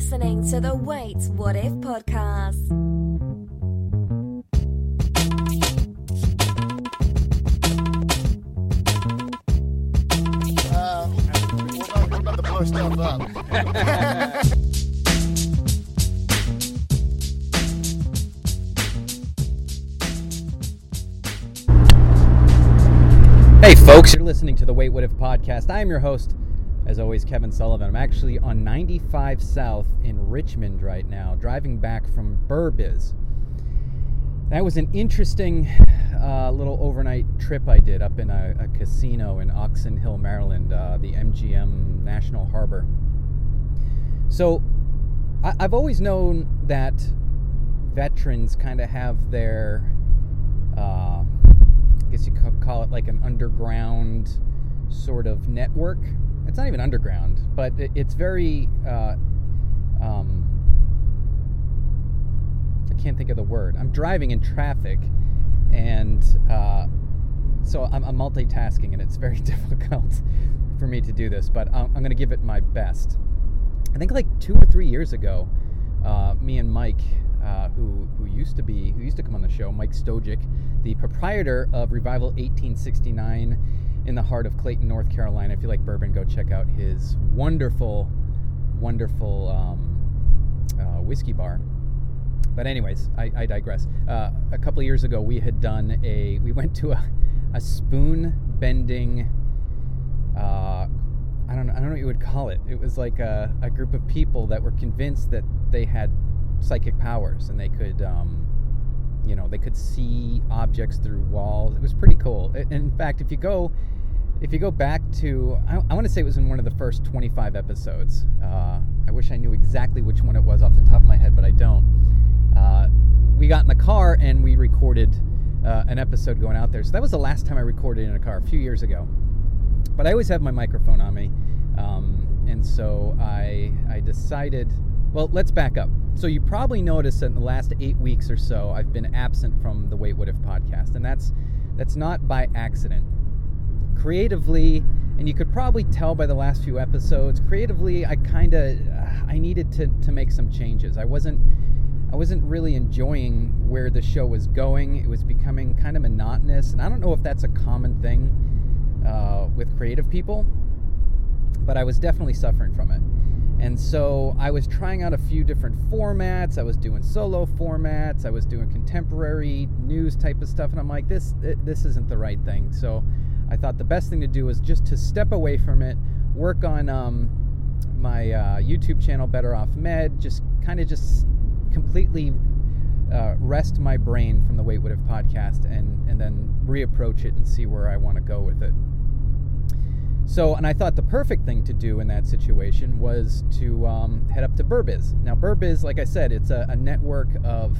listening to the Wait What If podcast. Hey, folks, you're listening to the Wait What If podcast. I am your host, as always, Kevin Sullivan. I'm actually on 95 South in Richmond right now, driving back from Bourbiz. That was an interesting uh, little overnight trip I did up in a, a casino in Oxon Hill, Maryland, uh, the MGM National Harbor. So, I, I've always known that veterans kind of have their. Uh, I guess you could call it like an underground sort of network. It's not even underground, but it, it's very. Uh, um, I can't think of the word. I'm driving in traffic, and uh, so I'm, I'm multitasking, and it's very difficult for me to do this. But I'm, I'm going to give it my best. I think like two or three years ago, uh, me and Mike, uh, who who used to be who used to come on the show, Mike Stojic, the proprietor of Revival 1869 in the heart of Clayton, North Carolina. If you like bourbon, go check out his wonderful, wonderful um, uh, whiskey bar. But anyways, I, I digress. Uh, a couple years ago, we had done a we went to a, a spoon bending. Uh, I don't know. I don't know what you would call it. It was like a, a group of people that were convinced that they had psychic powers and they could, um, you know, they could see objects through walls. It was pretty cool. In fact, if you go, if you go back to, I, I want to say it was in one of the first 25 episodes. Uh, I wish I knew exactly which one it was off the top of my head, but I don't. Uh, we got in the car and we recorded uh, an episode going out there. So that was the last time I recorded in a car a few years ago but I always have my microphone on me, um, and so I I decided. Well, let's back up. So you probably noticed that in the last eight weeks or so, I've been absent from the Wait What If podcast, and that's that's not by accident. Creatively, and you could probably tell by the last few episodes, creatively, I kind of I needed to to make some changes. I wasn't I wasn't really enjoying where the show was going. It was becoming kind of monotonous, and I don't know if that's a common thing uh, with creative people, but I was definitely suffering from it. And so I was trying out a few different formats. I was doing solo formats. I was doing contemporary news type of stuff, and I'm like, this this isn't the right thing. So I thought the best thing to do was just to step away from it, work on um, my uh, YouTube channel, Better Off Med, just kind of just completely uh, rest my brain from the Wait What If podcast and, and then reapproach it and see where I want to go with it. So, and I thought the perfect thing to do in that situation was to um, head up to Bourbiz. Now, Bourbiz, like I said, it's a, a network of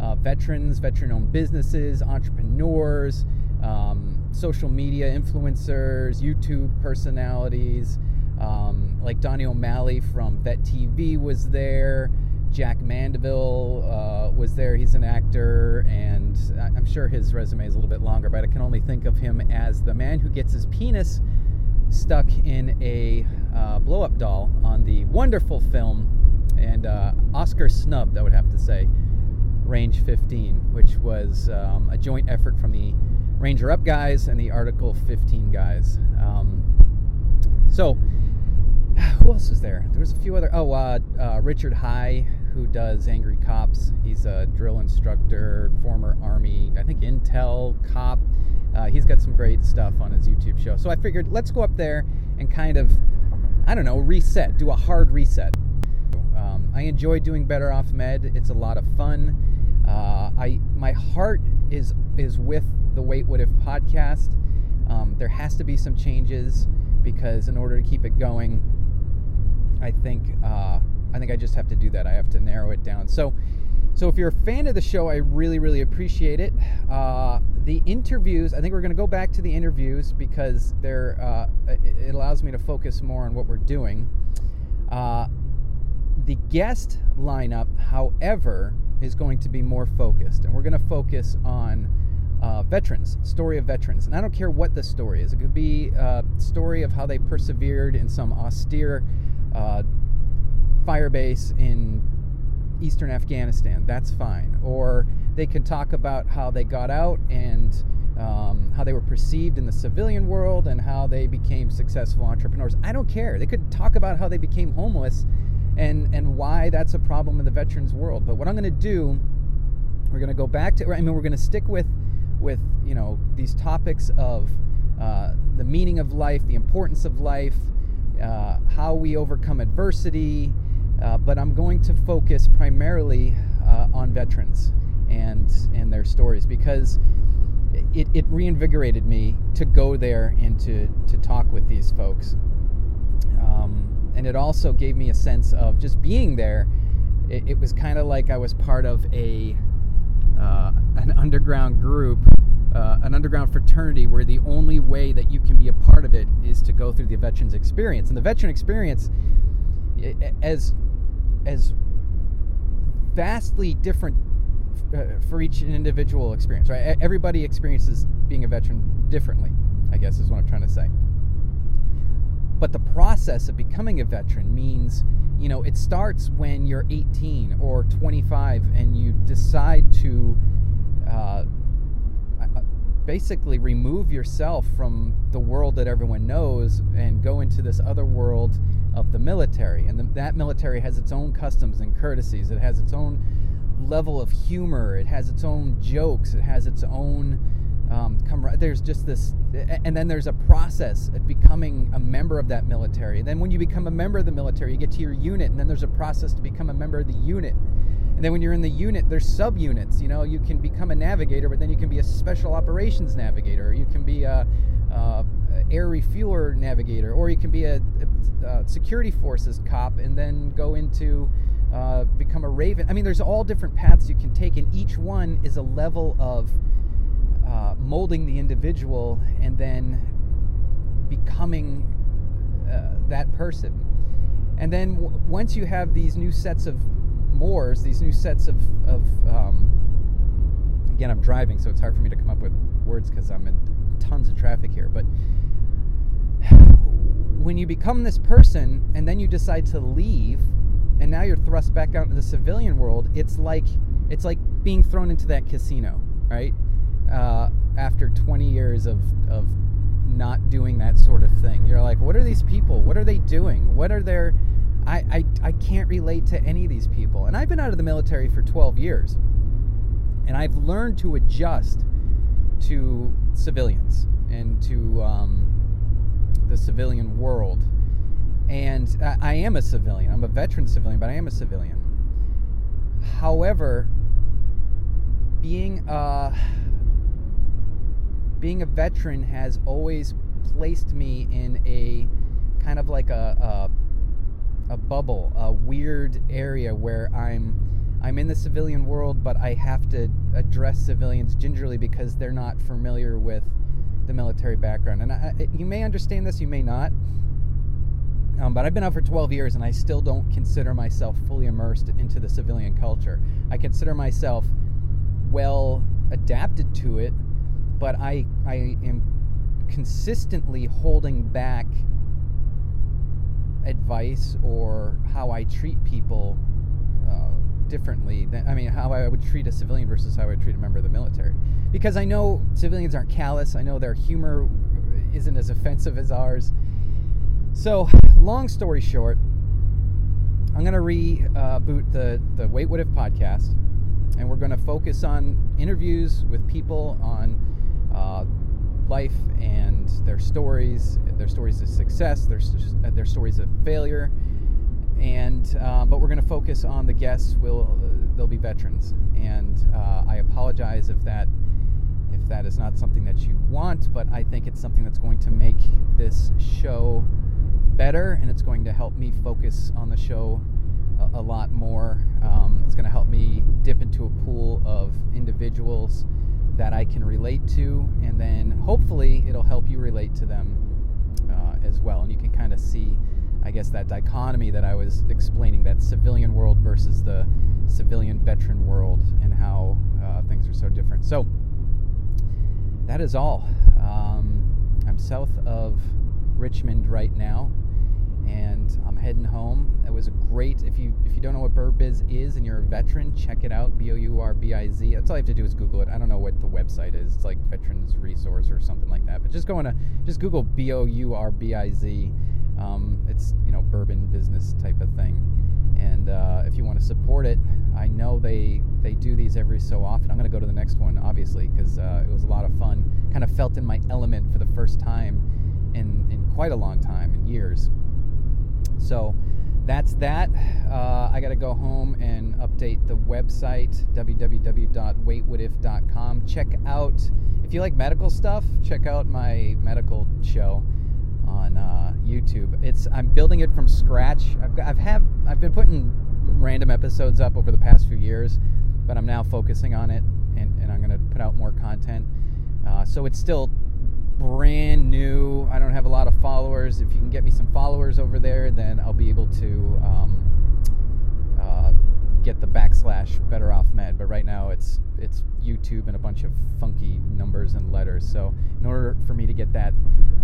uh, veterans, veteran owned businesses, entrepreneurs, um, social media influencers, YouTube personalities. Um, like Donnie O'Malley from Vet TV was there. Jack Mandeville uh, was there. He's an actor, and I'm sure his resume is a little bit longer, but I can only think of him as the man who gets his penis stuck in a uh, blow up doll on the wonderful film and uh, Oscar snubbed, I would have to say, Range 15, which was um, a joint effort from the Ranger Up guys and the Article 15 guys. Um, so, who else was there? There was a few other. Oh, uh, uh, Richard High, who does Angry Cops. He's a drill instructor, former Army, I think Intel cop. Uh, he's got some great stuff on his YouTube show. So I figured let's go up there and kind of, I don't know, reset, do a hard reset. Um, I enjoy doing Better Off Med. It's a lot of fun. Uh, I my heart is is with the Wait What If podcast. Um, there has to be some changes because in order to keep it going, I think uh, I think I just have to do that. I have to narrow it down. So, so if you're a fan of the show, I really really appreciate it. Uh, the interviews, I think we're going to go back to the interviews because they're uh, it allows me to focus more on what we're doing. Uh, the guest lineup, however, is going to be more focused, and we're going to focus on uh, veterans, story of veterans. And I don't care what the story is. It could be a story of how they persevered in some austere, uh, fire base in eastern Afghanistan. That's fine. Or they can talk about how they got out and um, how they were perceived in the civilian world and how they became successful entrepreneurs. I don't care. They could talk about how they became homeless and and why that's a problem in the veterans world. But what I'm going to do, we're going to go back to. I mean, we're going to stick with with you know these topics of uh, the meaning of life, the importance of life, uh, how we overcome adversity. Uh, but I'm going to focus primarily uh, on veterans and and their stories because it, it reinvigorated me to go there and to, to talk with these folks. Um, and it also gave me a sense of just being there. It, it was kind of like I was part of a uh, an underground group, uh, an underground fraternity, where the only way that you can be a part of it is to go through the veterans experience. And the veteran experience, as as vastly different uh, for each individual experience, right? Everybody experiences being a veteran differently, I guess is what I'm trying to say. But the process of becoming a veteran means, you know, it starts when you're 18 or 25 and you decide to uh, uh, basically remove yourself from the world that everyone knows and go into this other world of the military. And the, that military has its own customs and courtesies, it has its own level of humor. It has its own jokes. It has its own um, there's just this, and then there's a process of becoming a member of that military. And then when you become a member of the military, you get to your unit, and then there's a process to become a member of the unit. And then when you're in the unit, there's subunits. You know, you can become a navigator, but then you can be a special operations navigator. You can be a, a air refueler navigator, or you can be a, a, security forces cop, and then go into uh, become a raven. I mean, there's all different paths you can take, and each one is a level of uh, molding the individual and then becoming uh, that person. And then w- once you have these new sets of mores, these new sets of, of um, again, I'm driving, so it's hard for me to come up with words because I'm in tons of traffic here. But when you become this person and then you decide to leave and now you're thrust back out into the civilian world it's like it's like being thrown into that casino right? Uh, after 20 years of of not doing that sort of thing. You're like what are these people? What are they doing? What are their I, I, I can't relate to any of these people. And i've been out of the military for 12 years. And i've learned to adjust to civilians and to um, the civilian world and I, I am a civilian. I'm a veteran civilian, but I am a civilian. However, being a being a veteran has always placed me in a kind of like a, a, a bubble, a weird area where I'm I'm in the civilian world, but I have to address civilians gingerly because they're not familiar with the military background. And I, you may understand this, you may not. Um, but I've been out for 12 years and I still don't consider myself fully immersed into the civilian culture. I consider myself well adapted to it, but I, I am consistently holding back advice or how I treat people differently than I mean how I would treat a civilian versus how I would treat a member of the military because I know civilians aren't callous I know their humor isn't as offensive as ours so, long story short, I'm going to reboot the, the Wait What If podcast, and we're going to focus on interviews with people on uh, life and their stories, their stories of success, their, their stories of failure. And uh, but we're going to focus on the guests. Will they'll be veterans, and uh, I apologize if that if that is not something that you want, but I think it's something that's going to make this show better and it's going to help me focus on the show a, a lot more. Um, it's going to help me dip into a pool of individuals that I can relate to, and then hopefully it'll help you relate to them uh, as well. And you can kind of see, I guess, that dichotomy that I was explaining that civilian world versus the civilian veteran world and how uh, things are so different. So, that is all. Um, I'm south of Richmond right now, and I'm heading home. It was a great. If you if you don't know what Bourbiz is and you're a veteran, check it out. B O U R B I Z. That's all you have to do is Google it. I don't know what the website is. It's like Veterans Resource or something like that. But just go on to just Google B O U R B I Z. Um, it's you know bourbon business type of thing. And uh, if you want to support it, I know they they do these every so often. I'm going to go to the next one, obviously, because uh, it was a lot of fun. Kind of felt in my element for the first time in in quite a long time, in years. So that's that. Uh, I got to go home and update the website www.waitwhatif.com. Check out if you like medical stuff. Check out my medical show on uh, YouTube. It's I'm building it from scratch. I've got, I've have I've been putting random episodes up over the past few years, but I'm now focusing on it, and, and I'm going to put out more content. Uh, so it's still brand new. I don't have a lot of followers. If you can get me some followers over there, then I'll be able to um, uh, get the backslash better off med. But right now it's it's YouTube and a bunch of funky numbers and letters. So in order for me to get that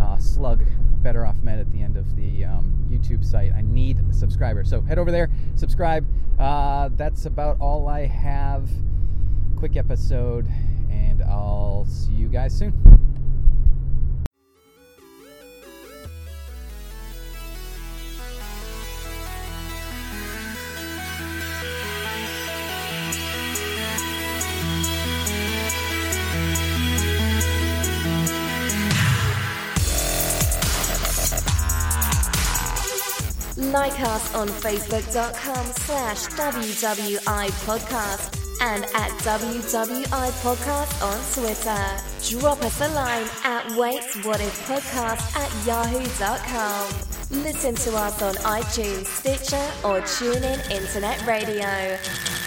uh, slug better off med at the end of the um, YouTube site, I need subscribers. So head over there, subscribe. Uh, that's about all I have. Quick episode, and I'll see you guys soon. Us on facebook.com slash WWI podcast and at WWI podcast on Twitter. Drop us a line at waits what if podcast at yahoo.com. Listen to us on iTunes, Stitcher, or TuneIn Internet Radio.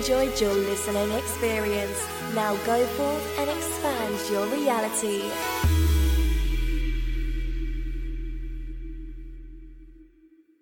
Enjoyed your listening experience. Now go forth and expand your reality.